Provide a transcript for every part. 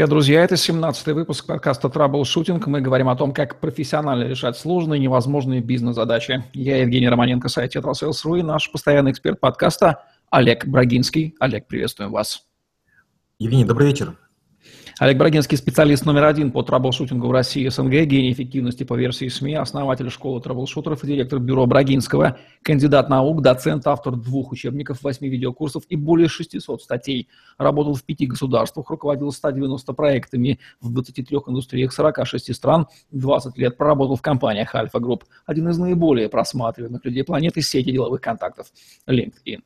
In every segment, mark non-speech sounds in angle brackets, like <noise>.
Привет, друзья! Это 17-й выпуск подкаста «Траблшутинг». Мы говорим о том, как профессионально решать сложные невозможные бизнес-задачи. Я Евгений Романенко, сайт «Тетрасейлс.ру» и наш постоянный эксперт подкаста Олег Брагинский. Олег, приветствуем вас. Евгений, добрый вечер. Олег Брагинский, специалист номер один по траблшутингу в России СНГ, гений эффективности по версии СМИ, основатель школы траблшутеров и директор бюро Брагинского, кандидат наук, доцент, автор двух учебников, восьми видеокурсов и более 600 статей. Работал в пяти государствах, руководил 190 проектами в 23 индустриях 46 стран, 20 лет проработал в компаниях Альфа Групп, один из наиболее просматриваемых людей планеты сети деловых контактов LinkedIn.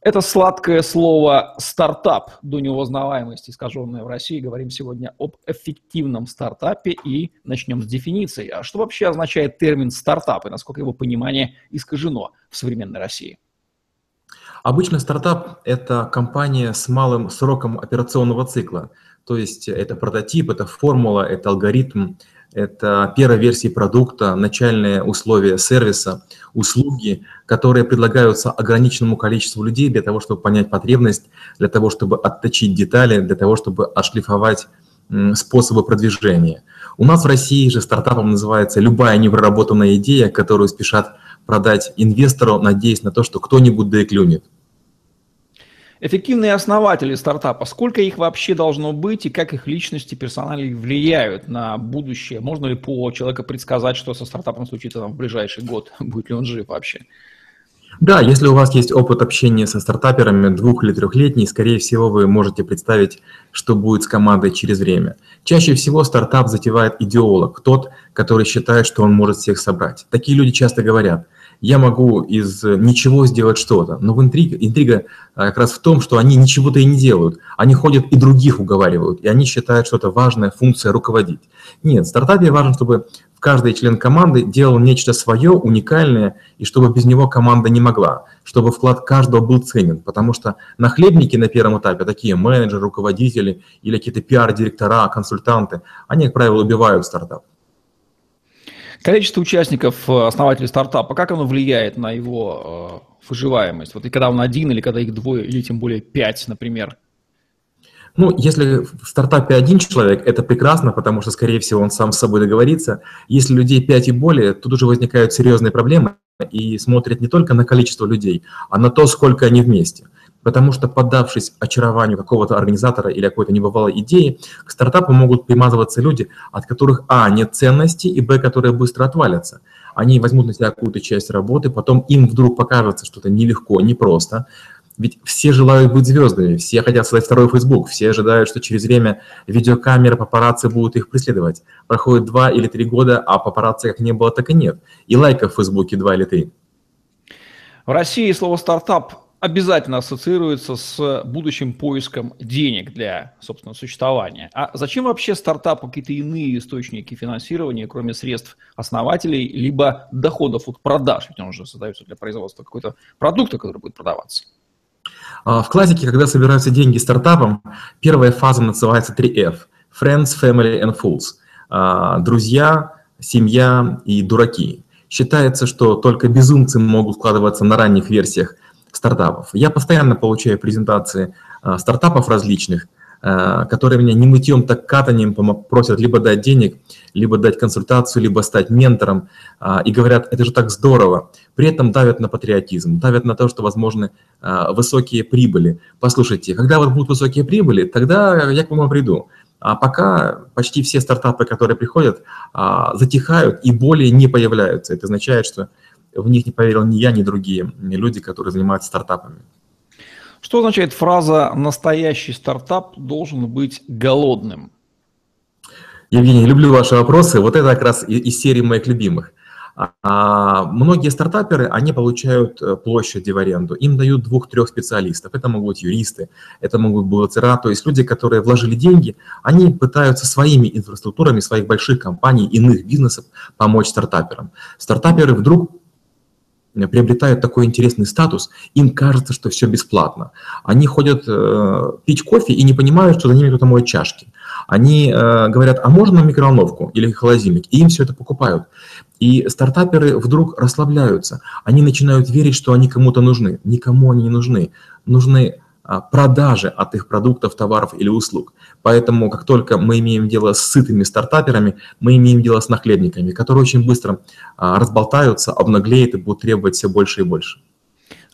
Это сладкое слово «стартап» до неузнаваемости, искаженное в России. Говорим сегодня об эффективном стартапе и начнем с дефиниции. А что вообще означает термин «стартап» и насколько его понимание искажено в современной России? Обычно стартап – это компания с малым сроком операционного цикла. То есть это прототип, это формула, это алгоритм, это первая версия продукта, начальные условия сервиса, услуги, которые предлагаются ограниченному количеству людей для того, чтобы понять потребность, для того, чтобы отточить детали, для того, чтобы отшлифовать способы продвижения. У нас в России же стартапом называется любая непроработанная идея, которую спешат продать инвестору, надеясь на то, что кто-нибудь да и клюнет. Эффективные основатели стартапа, сколько их вообще должно быть и как их личности, персонали влияют на будущее? Можно ли по человеку предсказать, что со стартапом случится там, в ближайший год? <laughs> Будет ли он жив вообще? Да, если у вас есть опыт общения со стартаперами двух- или трехлетний, скорее всего, вы можете представить, что будет с командой через время. Чаще всего стартап затевает идеолог, тот, который считает, что он может всех собрать. Такие люди часто говорят – я могу из ничего сделать что-то. Но в интрига, интрига а, как раз в том, что они ничего-то и не делают. Они ходят и других уговаривают, и они считают, что это важная функция руководить. Нет, в стартапе важно, чтобы каждый член команды делал нечто свое, уникальное, и чтобы без него команда не могла, чтобы вклад каждого был ценен, потому что нахлебники на первом этапе, такие менеджеры, руководители или какие-то пиар-директора, консультанты, они, как правило, убивают стартап. Количество участников, э, основателей стартапа, как оно влияет на его э, выживаемость? Вот и когда он один, или когда их двое, или тем более пять, например? Ну, если в стартапе один человек, это прекрасно, потому что, скорее всего, он сам с собой договорится. Если людей пять и более, тут уже возникают серьезные проблемы и смотрят не только на количество людей, а на то, сколько они вместе. Потому что, поддавшись очарованию какого-то организатора или какой-то небывалой идеи, к стартапу могут примазываться люди, от которых, а, нет ценности, и, б, которые быстро отвалятся. Они возьмут на себя какую-то часть работы, потом им вдруг покажется что-то нелегко, непросто. Ведь все желают быть звездами, все хотят создать второй Facebook, все ожидают, что через время видеокамеры, папарацци будут их преследовать. Проходит два или три года, а папарацци как не было, так и нет. И лайков в Фейсбуке два или три. В России слово «стартап» обязательно ассоциируется с будущим поиском денег для, собственного существования. А зачем вообще стартапу какие-то иные источники финансирования, кроме средств основателей, либо доходов от продаж? Ведь он уже создается для производства какой-то продукта, который будет продаваться. А, в классике, когда собираются деньги стартапам, первая фаза называется 3F – Friends, Family and Fools а, – друзья, семья и дураки. Считается, что только безумцы могут вкладываться на ранних версиях – стартапов. Я постоянно получаю презентации а, стартапов различных, а, которые меня не мытьем, так катанием просят либо дать денег, либо дать консультацию, либо стать ментором, а, и говорят, это же так здорово. При этом давят на патриотизм, давят на то, что возможны высокие прибыли. Послушайте, когда вот будут высокие прибыли, тогда я к вам приду. А пока почти все стартапы, которые приходят, затихают и более не появляются. Это означает, что в них не поверил ни я, ни другие ни люди, которые занимаются стартапами. Что означает фраза «настоящий стартап должен быть голодным»? Евгений, люблю ваши вопросы. Вот это как раз из серии моих любимых. А многие стартаперы, они получают э, площади в аренду, им дают двух-трех специалистов. Это могут быть юристы, это могут быть бухгалтера, то есть люди, которые вложили деньги, они пытаются своими инфраструктурами своих больших компаний, иных бизнесов помочь стартаперам. Стартаперы вдруг приобретают такой интересный статус, им кажется, что все бесплатно. Они ходят э, пить кофе и не понимают, что за ними кто-то моет чашки. Они э, говорят, а можно микроволновку или холодильник? И им все это покупают. И стартаперы вдруг расслабляются. Они начинают верить, что они кому-то нужны. Никому они не нужны. Нужны продажи от их продуктов, товаров или услуг. Поэтому, как только мы имеем дело с сытыми стартаперами, мы имеем дело с нахлебниками, которые очень быстро а, разболтаются, обнаглеют и будут требовать все больше и больше.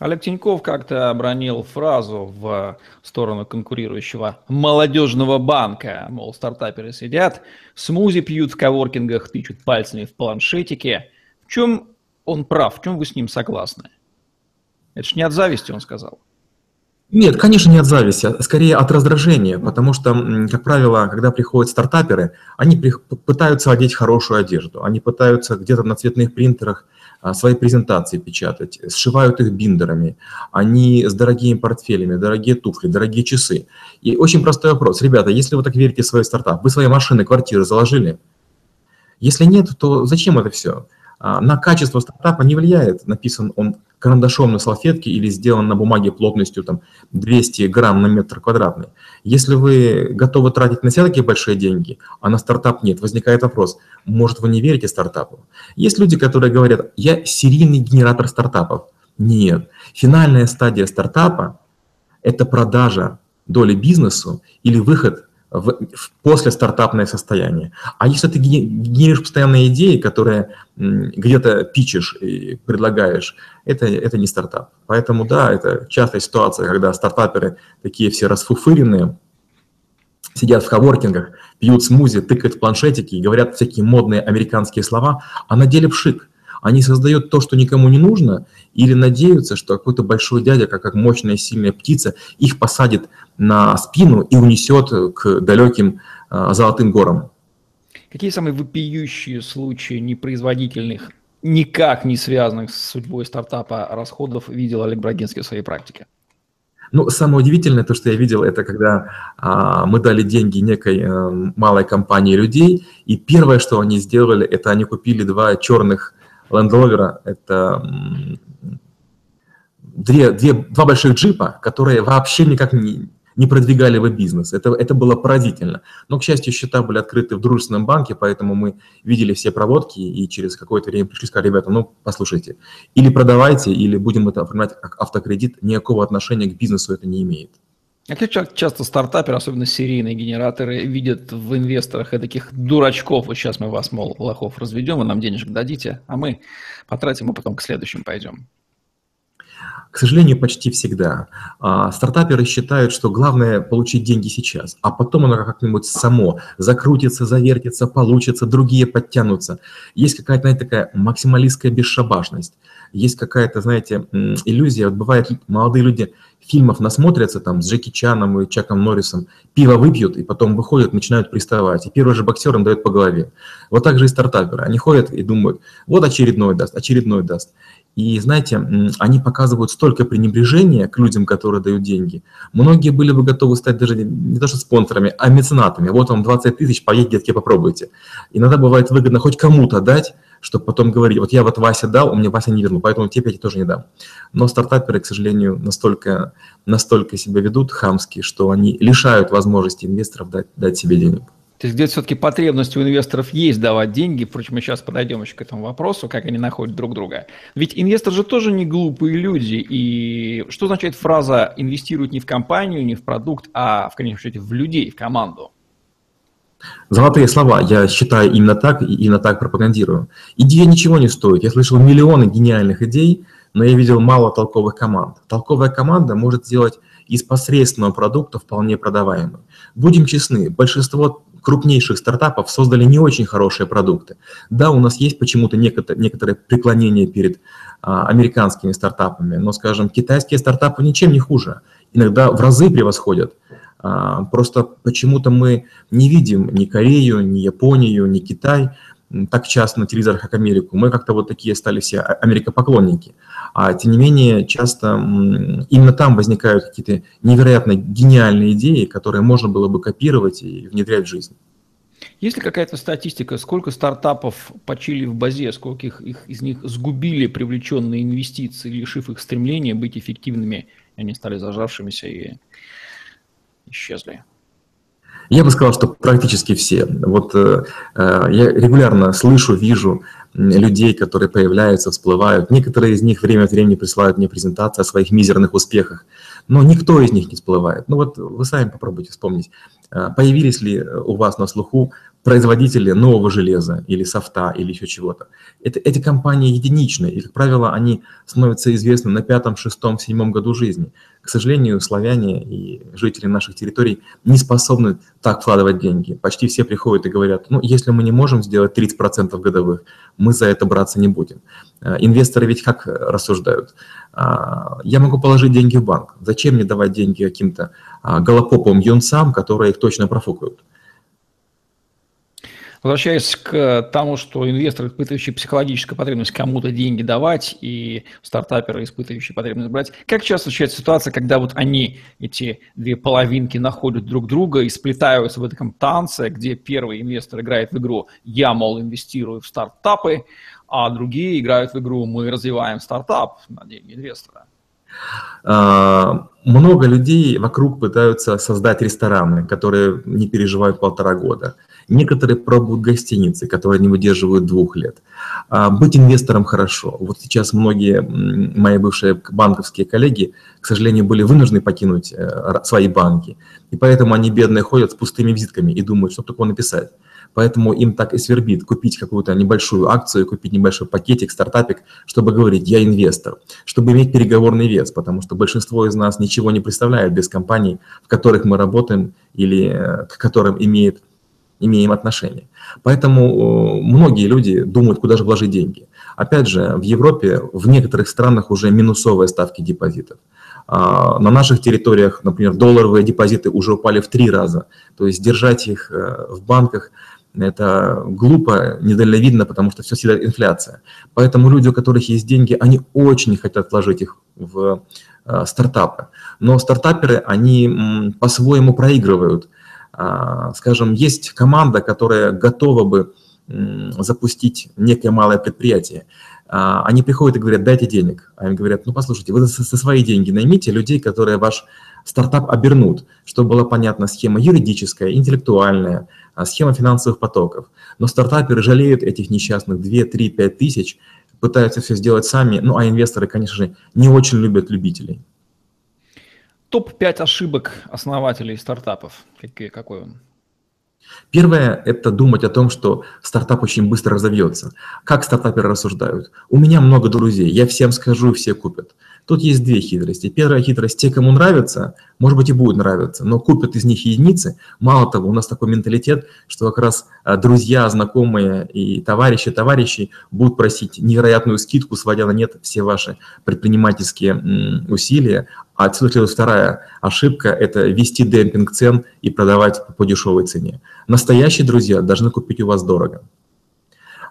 Олег Тиньков как-то обронил фразу в сторону конкурирующего молодежного банка. Мол, стартаперы сидят, смузи пьют в коворкингах, тычут пальцами в планшетике. В чем он прав, в чем вы с ним согласны? Это ж не от зависти, он сказал. Нет, конечно, не от зависти, а скорее от раздражения, потому что, как правило, когда приходят стартаперы, они пытаются одеть хорошую одежду, они пытаются где-то на цветных принтерах а, свои презентации печатать, сшивают их биндерами, они с дорогими портфелями, дорогие туфли, дорогие часы. И очень простой вопрос. Ребята, если вы так верите в свой стартап, вы свои машины, квартиры заложили? Если нет, то зачем это все? А, на качество стартапа не влияет, написан он карандашом на салфетке или сделан на бумаге плотностью там, 200 грамм на метр квадратный. Если вы готовы тратить на себя такие большие деньги, а на стартап нет, возникает вопрос, может вы не верите стартапу? Есть люди, которые говорят, я серийный генератор стартапов. Нет, финальная стадия стартапа – это продажа доли бизнесу или выход в, в после стартапное состояние. А если ты генеришь постоянные идеи, которые где-то пичешь и предлагаешь, это, это не стартап. Поэтому да, это частая ситуация, когда стартаперы такие все расфуфыренные, сидят в коворкингах, пьют смузи, тыкают в планшетики и говорят всякие модные американские слова, а на деле пшик. Они создают то, что никому не нужно, или надеются, что какой-то большой дядя, как, как мощная сильная птица, их посадит на спину и унесет к далеким э, золотым горам. Какие самые вопиющие случаи непроизводительных, никак не связанных с судьбой стартапа расходов видел Олег Брагинский в своей практике? Ну, самое удивительное, то, что я видел, это когда а, мы дали деньги некой а, малой компании людей, и первое, что они сделали, это они купили два черных Land Rover – это две, две, два больших джипа, которые вообще никак не, не продвигали его бизнес. Это, это было поразительно. Но, к счастью, счета были открыты в дружественном банке, поэтому мы видели все проводки и через какое-то время пришли и сказали, ребята, ну, послушайте, или продавайте, или будем это оформлять как автокредит, никакого отношения к бизнесу это не имеет. А как часто стартаперы, особенно серийные генераторы, видят в инвесторах и таких дурачков, вот сейчас мы вас, мол, лохов разведем, вы нам денежек дадите, а мы потратим, и потом к следующим пойдем. К сожалению, почти всегда. А, стартаперы считают, что главное получить деньги сейчас, а потом оно как-нибудь само закрутится, завертится, получится, другие подтянутся. Есть какая-то, знаете, такая максималистская бесшабашность. Есть какая-то, знаете, иллюзия. Вот бывает, молодые люди фильмов насмотрятся там с Джеки Чаном и Чаком Норрисом, пиво выпьют и потом выходят, начинают приставать. И первый же боксер им дает по голове. Вот так же и стартаперы. Они ходят и думают, вот очередной даст, очередной даст. И знаете, они показывают столько пренебрежения к людям, которые дают деньги. Многие были бы готовы стать даже не то что спонсорами, а меценатами. Вот вам 20 тысяч, поедь, детки, попробуйте. Иногда бывает выгодно хоть кому-то дать, чтобы потом говорить, вот я вот Вася дал, у меня Вася не вернул, поэтому тебе я тоже не дам. Но стартаперы, к сожалению, настолько, настолько себя ведут хамски, что они лишают возможности инвесторов дать, дать себе денег. То есть где-то все-таки потребность у инвесторов есть давать деньги, впрочем, мы сейчас подойдем еще к этому вопросу, как они находят друг друга. Ведь инвестор же тоже не глупые люди, и что означает фраза «инвестируют не в компанию, не в продукт, а в конечном счете в людей, в команду»? Золотые слова, я считаю именно так и именно так пропагандирую. Идея ничего не стоит. Я слышал миллионы гениальных идей, но я видел мало толковых команд. Толковая команда может сделать из посредственного продукта вполне продаваемый. Будем честны, большинство крупнейших стартапов создали не очень хорошие продукты. Да, у нас есть почему-то некоторое, преклонение перед а, американскими стартапами, но, скажем, китайские стартапы ничем не хуже. Иногда в разы превосходят. А, просто почему-то мы не видим ни Корею, ни Японию, ни Китай так часто на телевизорах, как Америку. Мы как-то вот такие стали все а, америкопоклонники. А тем не менее, часто именно там возникают какие-то невероятно гениальные идеи, которые можно было бы копировать и внедрять в жизнь. Есть ли какая-то статистика, сколько стартапов почили в базе, сколько их, их из них сгубили привлеченные инвестиции, лишив их стремления быть эффективными, они стали зажавшимися и исчезли? Я бы сказал, что практически все. Вот э, э, я регулярно слышу, вижу людей, которые появляются, всплывают. Некоторые из них время от времени присылают мне презентации о своих мизерных успехах, но никто из них не всплывает. Ну вот вы сами попробуйте вспомнить, э, появились ли у вас на слуху производители нового железа или софта или еще чего-то. Это, эти компании единичные, и, как правило, они становятся известны на пятом, шестом, седьмом году жизни. К сожалению, славяне и жители наших территорий не способны так вкладывать деньги. Почти все приходят и говорят, ну, если мы не можем сделать 30% годовых, мы за это браться не будем. Э, инвесторы ведь как рассуждают? А, я могу положить деньги в банк. Зачем мне давать деньги каким-то а, голопоповым юнцам, которые их точно профукают? Возвращаясь к тому, что инвесторы, испытывающие психологическую потребность кому-то деньги давать, и стартаперы, испытывающие потребность брать, как часто случается ситуация, когда вот они, эти две половинки, находят друг друга и сплетаются в этом танце, где первый инвестор играет в игру «я, мол, инвестирую в стартапы», а другие играют в игру «мы развиваем стартап на деньги инвестора». А, много людей вокруг пытаются создать рестораны, которые не переживают полтора года. Некоторые пробуют гостиницы, которые не выдерживают двух лет. А, быть инвестором хорошо. Вот сейчас многие мои бывшие банковские коллеги, к сожалению, были вынуждены покинуть э, свои банки. И поэтому они, бедные, ходят с пустыми визитками и думают, что такое написать. Поэтому им так и свербит купить какую-то небольшую акцию, купить небольшой пакетик, стартапик, чтобы говорить «я инвестор», чтобы иметь переговорный вес, потому что большинство из нас ничего не представляет без компаний, в которых мы работаем или э, к которым имеет имеем отношение. Поэтому многие люди думают, куда же вложить деньги. Опять же, в Европе, в некоторых странах уже минусовые ставки депозитов. А, на наших территориях, например, долларовые депозиты уже упали в три раза. То есть держать их э, в банках – это глупо, недальновидно, потому что все съедает инфляция. Поэтому люди, у которых есть деньги, они очень хотят вложить их в э, стартапы. Но стартаперы, они по-своему проигрывают – скажем, есть команда, которая готова бы запустить некое малое предприятие. А, они приходят и говорят, дайте денег. А им говорят, ну послушайте, вы со свои деньги наймите людей, которые ваш стартап обернут, чтобы была понятна схема юридическая, интеллектуальная, а, схема финансовых потоков. Но стартаперы жалеют этих несчастных 2, 3, 5 тысяч, пытаются все сделать сами, ну а инвесторы, конечно же, не очень любят любителей. Топ-5 ошибок основателей стартапов. Какие, какой он? Первое – это думать о том, что стартап очень быстро разовьется. Как стартаперы рассуждают? У меня много друзей, я всем скажу, и все купят. Тут есть две хитрости. Первая хитрость – те, кому нравится, может быть и будет нравиться, но купят из них единицы. Мало того, у нас такой менталитет, что как раз а, друзья, знакомые и товарищи, товарищи будут просить невероятную скидку, сводя на нет все ваши предпринимательские усилия. А отсюда следует вторая ошибка – это вести демпинг цен и продавать по дешевой цене. Настоящие друзья должны купить у вас дорого.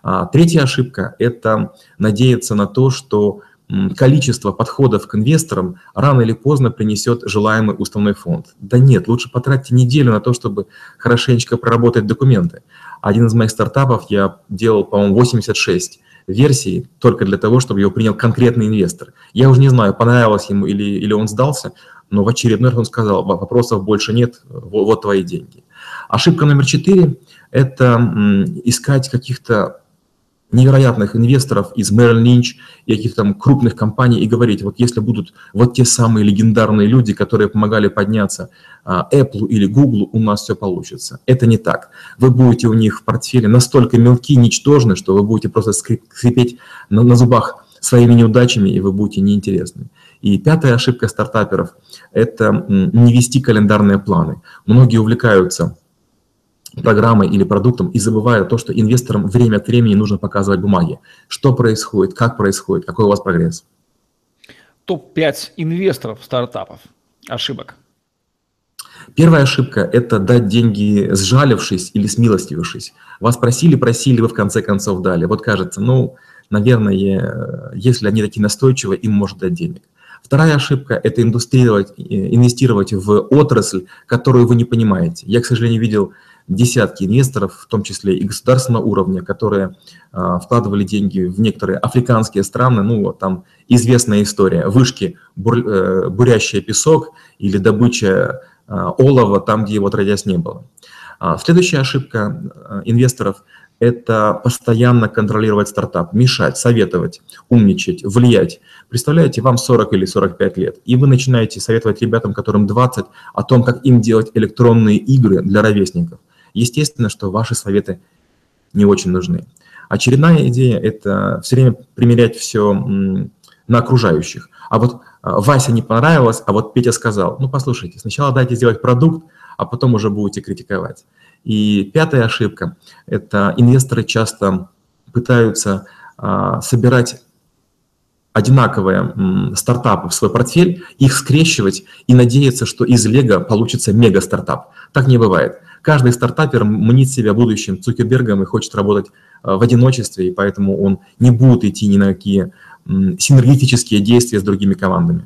А, третья ошибка – это надеяться на то, что количество подходов к инвесторам рано или поздно принесет желаемый уставной фонд. Да нет, лучше потратьте неделю на то, чтобы хорошенечко проработать документы. Один из моих стартапов я делал, по-моему, 86 версий только для того, чтобы его принял конкретный инвестор. Я уже не знаю, понравилось ему или, или он сдался, но в очередной раз он сказал, вопросов больше нет, вот, вот твои деньги. Ошибка номер четыре – это искать каких-то невероятных инвесторов из Merrill Lynch и каких-то там крупных компаний и говорить, вот если будут вот те самые легендарные люди, которые помогали подняться а, Apple или Google, у нас все получится. Это не так. Вы будете у них в портфеле настолько мелки, ничтожны, что вы будете просто скрипеть на, на зубах своими неудачами, и вы будете неинтересны. И пятая ошибка стартаперов – это не вести календарные планы. Многие увлекаются программой или продуктом и забывая то, что инвесторам время от времени нужно показывать бумаги. Что происходит, как происходит, какой у вас прогресс. Топ-5 инвесторов стартапов. Ошибок. Первая ошибка – это дать деньги, сжалившись или смилостивившись. Вас просили, просили, вы в конце концов дали. Вот кажется, ну, наверное, если они такие настойчивые, им может дать денег. Вторая ошибка – это инвестировать, инвестировать в отрасль, которую вы не понимаете. Я, к сожалению, видел десятки инвесторов, в том числе и государственного уровня, которые э, вкладывали деньги в некоторые африканские страны, ну, вот там известная история, вышки, бур, э, бурящий песок или добыча олова там, где его отродясь не было. Следующая ошибка инвесторов – это постоянно контролировать стартап, мешать, советовать, умничать, влиять. Представляете, вам 40 или 45 лет, и вы начинаете советовать ребятам, которым 20, о том, как им делать электронные игры для ровесников. Естественно, что ваши советы не очень нужны. Очередная идея – это все время примерять все на окружающих. А вот а, Вася не понравилось, а вот Петя сказал, ну послушайте, сначала дайте сделать продукт, а потом уже будете критиковать. И пятая ошибка – это инвесторы часто пытаются а, собирать одинаковые стартапы в свой портфель, их скрещивать и надеяться, что из Лего получится мега-стартап. Так не бывает. Каждый стартапер мнит себя будущим Цукербергом и хочет работать а, в одиночестве, и поэтому он не будет идти ни на какие синергетические действия с другими командами.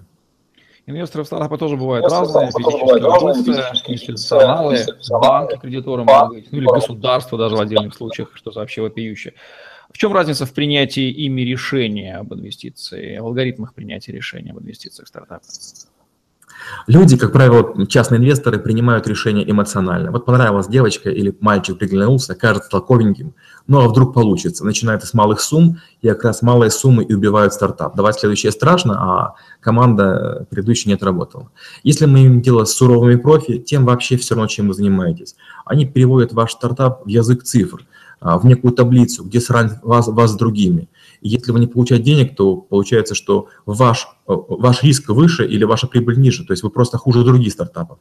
Инвесторы в стартапы тоже бывают разные, физические институционалы, банки, кредиторы могут быть, ну или государство даже в отдельных случаях, что вообще вопиющее. В чем разница в принятии ими решения об инвестиции, в алгоритмах принятия решения об инвестициях в стартапы? Люди, как правило, частные инвесторы, принимают решения эмоционально. Вот понравилась девочка или мальчик приглянулся, кажется толковеньким, ну а вдруг получится. Начинается с малых сумм, и как раз малые суммы и убивают стартап. Давать следующее страшно, а команда предыдущая не отработала. Если мы имеем дело с суровыми профи, тем вообще все равно, чем вы занимаетесь. Они переводят ваш стартап в язык цифр, а, в некую таблицу, где сравнивают вас, вас с другими. Если вы не получаете денег, то получается, что ваш, э, ваш риск выше или ваша прибыль ниже, то есть вы просто хуже других стартапов.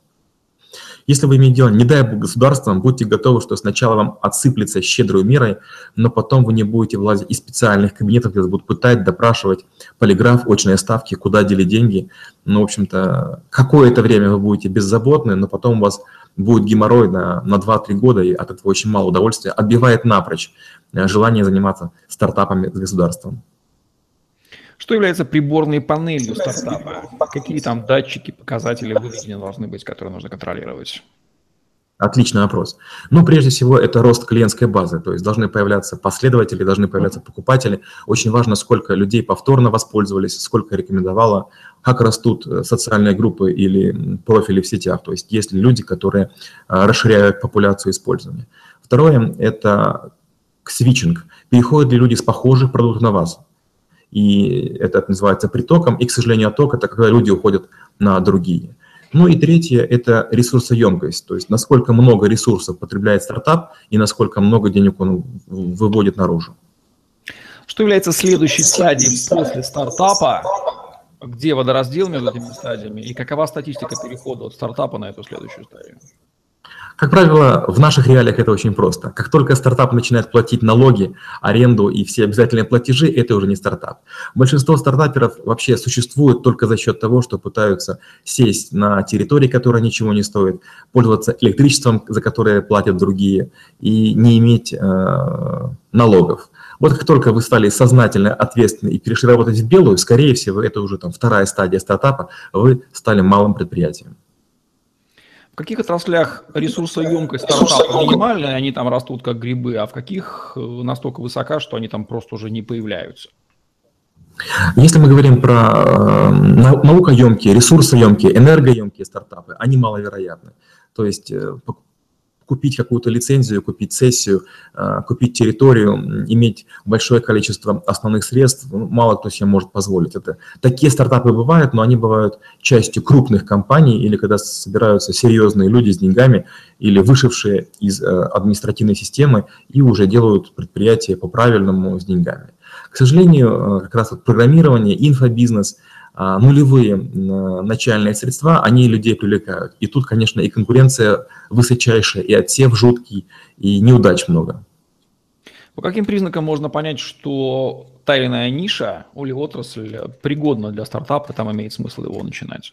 Если вы имеете дело, не дай бог, государством, будьте готовы, что сначала вам отсыплется щедрой мерой, но потом вы не будете влазить из специальных кабинетов, где вас будут пытать, допрашивать, полиграф, очные ставки, куда дели деньги. Ну, в общем-то, какое-то время вы будете беззаботны, но потом у вас будет геморрой на, на 2-3 года, и от этого очень мало удовольствия, отбивает напрочь э, желание заниматься стартапами с государством. Что является приборной панелью стартапа? Какие там датчики, показатели выведения должны быть, которые нужно контролировать? Отличный вопрос. Ну, прежде всего, это рост клиентской базы, то есть должны появляться последователи, должны появляться покупатели. Очень важно, сколько людей повторно воспользовались, сколько рекомендовало, как растут э, социальные группы или профили в сетях, то есть есть ли люди, которые э, расширяют популяцию использования. Второе – это свитчинг. Переходят ли люди с похожих продуктов на вас? И это называется притоком. И, к сожалению, отток – это когда люди уходят на другие. Ну и третье – это ресурсоемкость, то есть насколько много ресурсов потребляет стартап и насколько много денег он выводит наружу. Что является следующей стадией после стартапа? Где водораздел между этими стадиями? И какова статистика перехода от стартапа на эту следующую стадию? Как правило, в наших реалиях это очень просто. Как только стартап начинает платить налоги, аренду и все обязательные платежи, это уже не стартап. Большинство стартаперов вообще существуют только за счет того, что пытаются сесть на территории, которая ничего не стоит, пользоваться электричеством, за которое платят другие, и не иметь э, налогов. Вот как только вы стали сознательно ответственны и перешли работать в белую, скорее всего, это уже там вторая стадия стартапа, вы стали малым предприятием. В каких отраслях ресурсоемкость стартапа минимальная, они там растут как грибы, а в каких э, настолько высока, что они там просто уже не появляются? Если мы говорим про э, наукоемкие, ресурсоемкие, энергоемкие стартапы, они маловероятны. То есть э, купить какую-то лицензию, купить сессию, а, купить территорию, иметь большое количество основных средств, ну, мало кто себе может позволить это. Такие стартапы бывают, но они бывают частью крупных компаний или когда собираются серьезные люди с деньгами или вышедшие из э, административной системы и уже делают предприятие по-правильному с деньгами. К сожалению, э, как раз вот программирование, инфобизнес – нулевые начальные средства, они людей привлекают. И тут, конечно, и конкуренция высочайшая, и отсев жуткий, и неудач много. По каким признакам можно понять, что та или иная ниша или отрасль пригодна для стартапа, там имеет смысл его начинать?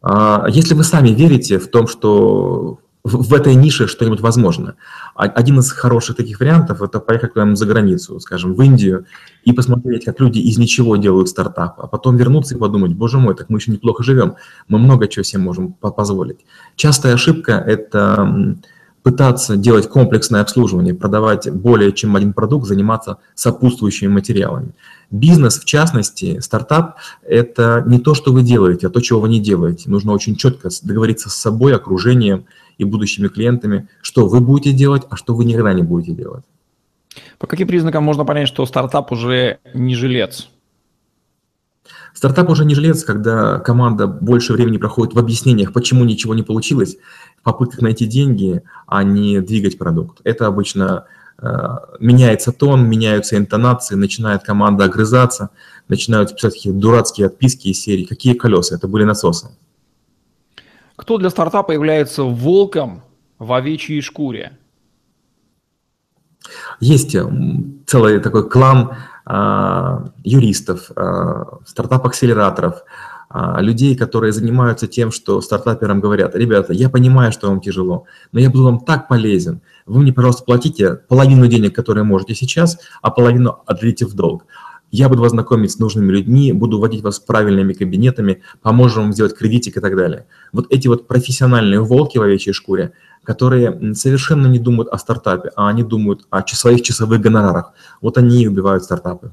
А, если вы сами верите в том, что в этой нише что-нибудь возможно. Один из хороших таких вариантов – это поехать куда-нибудь за границу, скажем, в Индию, и посмотреть, как люди из ничего делают стартап, а потом вернуться и подумать, боже мой, так мы еще неплохо живем, мы много чего себе можем позволить. Частая ошибка – это пытаться делать комплексное обслуживание, продавать более чем один продукт, заниматься сопутствующими материалами. Бизнес, в частности, стартап – это не то, что вы делаете, а то, чего вы не делаете. Нужно очень четко договориться с собой, окружением и будущими клиентами, что вы будете делать, а что вы никогда не будете делать. По каким признакам можно понять, что стартап уже не жилец? Стартап уже не жилец, когда команда больше времени проходит в объяснениях, почему ничего не получилось, в попытках найти деньги, а не двигать продукт. Это обычно э, меняется тон, меняются интонации, начинает команда огрызаться, начинают писать такие дурацкие отписки из серии «Какие колеса?» Это были насосы. Кто для стартапа является волком в овечьей шкуре? Есть целый такой клан а, юристов, а, стартап-акселераторов, а, людей, которые занимаются тем, что стартаперам говорят, ребята, я понимаю, что вам тяжело, но я буду вам так полезен. Вы мне, пожалуйста, платите половину денег, которые можете сейчас, а половину отдадите в долг. Я буду вас знакомить с нужными людьми, буду водить вас правильными кабинетами, поможем вам сделать кредитик и так далее. Вот эти вот профессиональные волки в овечьей шкуре, которые совершенно не думают о стартапе, а они думают о своих часовых гонорарах. Вот они и убивают стартапы.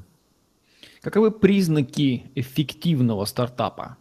Каковы признаки эффективного стартапа?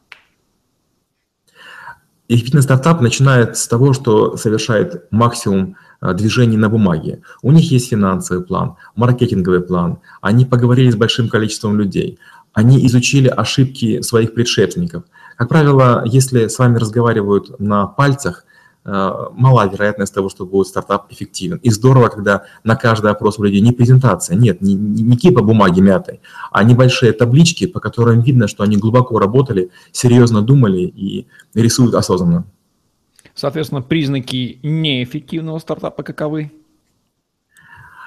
Эффективный стартап начинает с того, что совершает максимум движений на бумаге. У них есть финансовый план, маркетинговый план. Они поговорили с большим количеством людей. Они изучили ошибки своих предшественников. Как правило, если с вами разговаривают на пальцах, Э, мала вероятность того, что будет стартап эффективен. И здорово, когда на каждый опрос у людей не презентация, нет, не, не кипа бумаги мятой, а небольшие таблички, по которым видно, что они глубоко работали, серьезно думали и рисуют осознанно. Соответственно, признаки неэффективного стартапа каковы?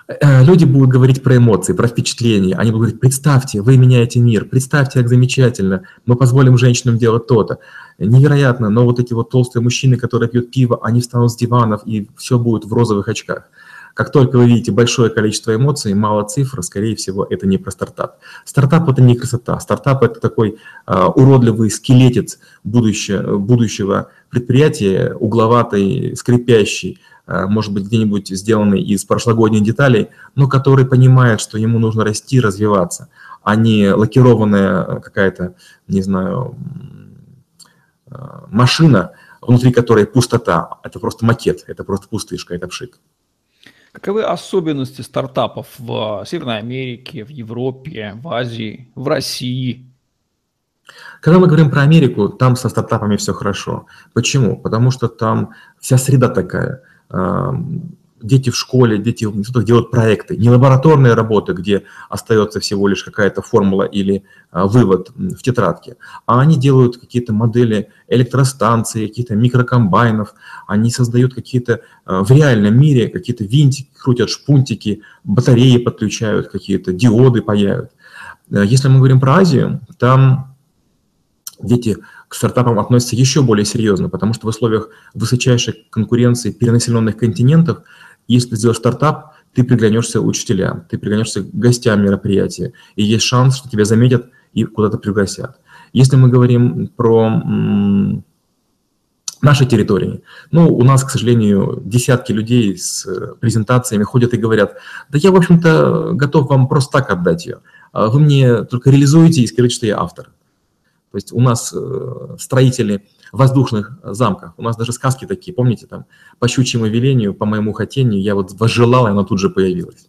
Э, люди будут говорить про эмоции, про впечатления. Они будут говорить, представьте, вы меняете мир, представьте, как замечательно, мы позволим женщинам делать то-то. Невероятно, но вот эти вот толстые мужчины, которые пьют пиво, они встанут с диванов, и все будет в розовых очках. Как только вы видите большое количество эмоций, мало цифр, скорее всего, это не про стартап. Стартап – это не красота. Стартап – это такой э, уродливый скелетец будущего, будущего предприятия, угловатый, скрипящий, э, может быть, где-нибудь сделанный из прошлогодних деталей, но который понимает, что ему нужно расти, развиваться, а не лакированная какая-то, не знаю, э, машина, внутри которой пустота. Это просто макет, это просто пустышка, это пшик. Каковы особенности стартапов в Северной Америке, в Европе, в Азии, в России? Когда мы говорим про Америку, там со стартапами все хорошо. Почему? Потому что там вся среда такая дети в школе, дети в институтах делают проекты, не лабораторные работы, где остается всего лишь какая-то формула или а, вывод в тетрадке, а они делают какие-то модели электростанций, какие-то микрокомбайнов, они создают какие-то а, в реальном мире какие-то винтики, крутят шпунтики, батареи подключают, какие-то диоды паяют. Э, если мы говорим про Азию, там дети к стартапам относятся еще более серьезно, потому что в условиях высочайшей конкуренции перенаселенных континентов если ты сделаешь стартап, ты приглянешься учителям, ты приглянешься гостям мероприятия, и есть шанс, что тебя заметят и куда-то пригласят. Если мы говорим про нашей территории. Ну, у нас, к сожалению, десятки людей с презентациями ходят и говорят, да я, в общем-то, готов вам просто так отдать ее. А вы мне только реализуете и скажите, что я автор. То есть у нас э, строители воздушных замках. У нас даже сказки такие, помните, там, по щучьему велению, по моему хотению, я вот возжелал, и оно тут же появилось.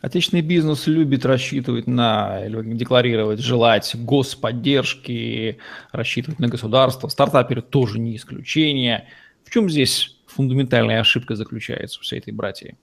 Отечественный бизнес любит рассчитывать на, декларировать, желать господдержки, рассчитывать на государство. Стартаперы тоже не исключение. В чем здесь фундаментальная ошибка заключается у всей этой братьи?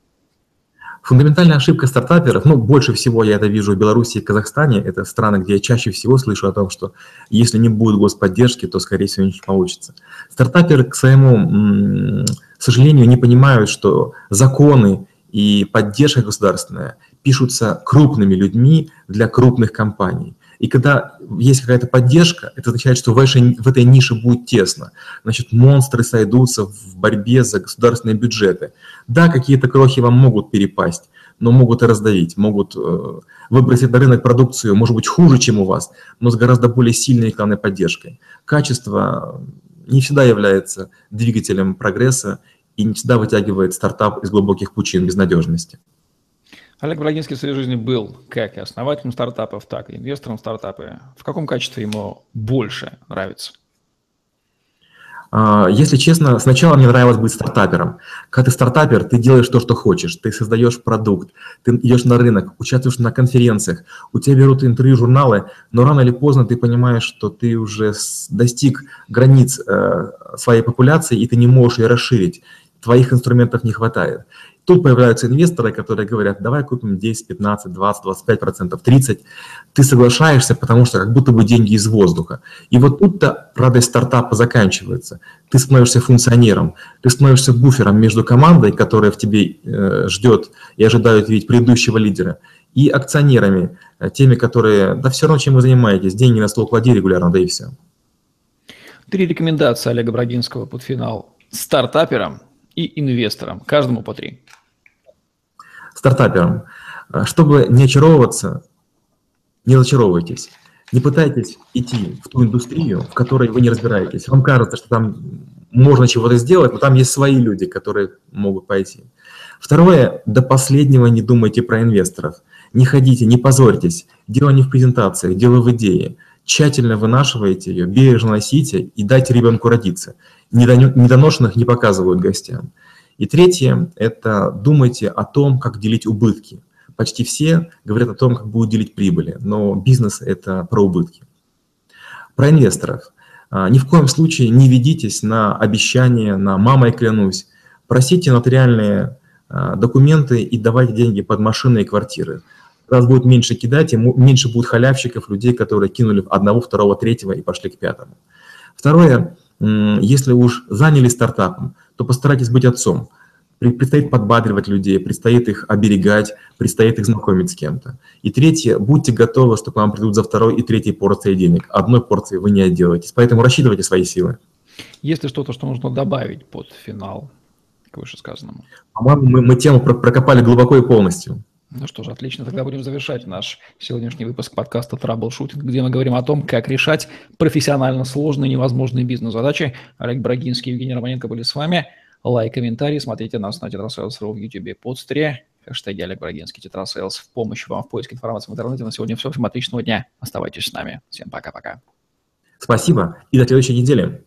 Фундаментальная ошибка стартаперов, ну, больше всего я это вижу в Беларуси и Казахстане, это страны, где я чаще всего слышу о том, что если не будет господдержки, то, скорее всего, ничего не получится. Стартаперы, к своему сожалению, не понимают, что законы и поддержка государственная пишутся крупными людьми для крупных компаний. И когда есть какая-то поддержка, это означает, что в этой, в этой нише будет тесно. Значит, монстры сойдутся в борьбе за государственные бюджеты. Да, какие-то крохи вам могут перепасть, но могут и раздавить, могут э, выбросить на рынок продукцию, может быть, хуже, чем у вас, но с гораздо более сильной рекламной поддержкой. Качество не всегда является двигателем прогресса, и не всегда вытягивает стартап из глубоких пучин безнадежности. Олег Брагинский в своей жизни был как и основателем стартапов, так и инвестором в стартапы. В каком качестве ему больше нравится? А, если честно, сначала мне нравилось быть стартапером. Когда ты стартапер, ты делаешь то, что хочешь, ты создаешь продукт, ты идешь на рынок, участвуешь на конференциях, у тебя берут интервью, журналы, но рано или поздно ты понимаешь, что ты уже достиг границ э, своей популяции, и ты не можешь ее расширить, твоих инструментов не хватает. Тут появляются инвесторы, которые говорят, давай купим 10, 15, 20, 25 процентов, 30. Ты соглашаешься, потому что как будто бы деньги из воздуха. И вот тут-то радость стартапа заканчивается. Ты становишься функционером, ты становишься буфером между командой, которая в тебе э, ждет и ожидает видеть предыдущего лидера, и акционерами, э, теми, которые, да все равно, чем вы занимаетесь, деньги на стол клади регулярно, да и все. Три рекомендации Олега Брагинского под финал. Стартаперам и инвесторам, каждому по три стартаперам. Чтобы не очаровываться, не зачаровывайтесь. Не пытайтесь идти в ту индустрию, в которой вы не разбираетесь. Вам кажется, что там можно чего-то сделать, но там есть свои люди, которые могут пойти. Второе, до последнего не думайте про инвесторов. Не ходите, не позорьтесь. Дело не в презентации, дело в идее. Тщательно вынашивайте ее, бережно носите и дайте ребенку родиться. Недоношенных не показывают гостям. И третье – это думайте о том, как делить убытки. Почти все говорят о том, как будут делить прибыли, но бизнес – это про убытки. Про инвесторов. А, ни в коем случае не ведитесь на обещания, на «мамой клянусь». Просите нотариальные а, документы и давайте деньги под машины и квартиры. Раз будет меньше кидать, и меньше будет халявщиков, людей, которые кинули одного, второго, третьего и пошли к пятому. Второе, если уж заняли стартапом, то постарайтесь быть отцом. Предстоит подбадривать людей, предстоит их оберегать, предстоит их знакомить с кем-то. И третье, будьте готовы, что к вам придут за второй и третьей порцией денег. Одной порции вы не отделаетесь, поэтому рассчитывайте свои силы. Есть ли что-то, что нужно добавить под финал к вышесказанному? По-моему, мы, мы тему прокопали глубоко и полностью. Ну что ж, отлично. Тогда будем завершать наш сегодняшний выпуск подкаста «Траблшутинг», где мы говорим о том, как решать профессионально сложные невозможные бизнес-задачи. Олег Брагинский и Евгений Романенко были с вами. Лайк, комментарий. Смотрите нас на Tetrasales.ru в YouTube Podster е. Хэштеги Олег Брагинский, Tetrasales в помощь вам в поиске информации в интернете. На сегодня все. Всем отличного дня. Оставайтесь с нами. Всем пока-пока. Спасибо и до следующей недели.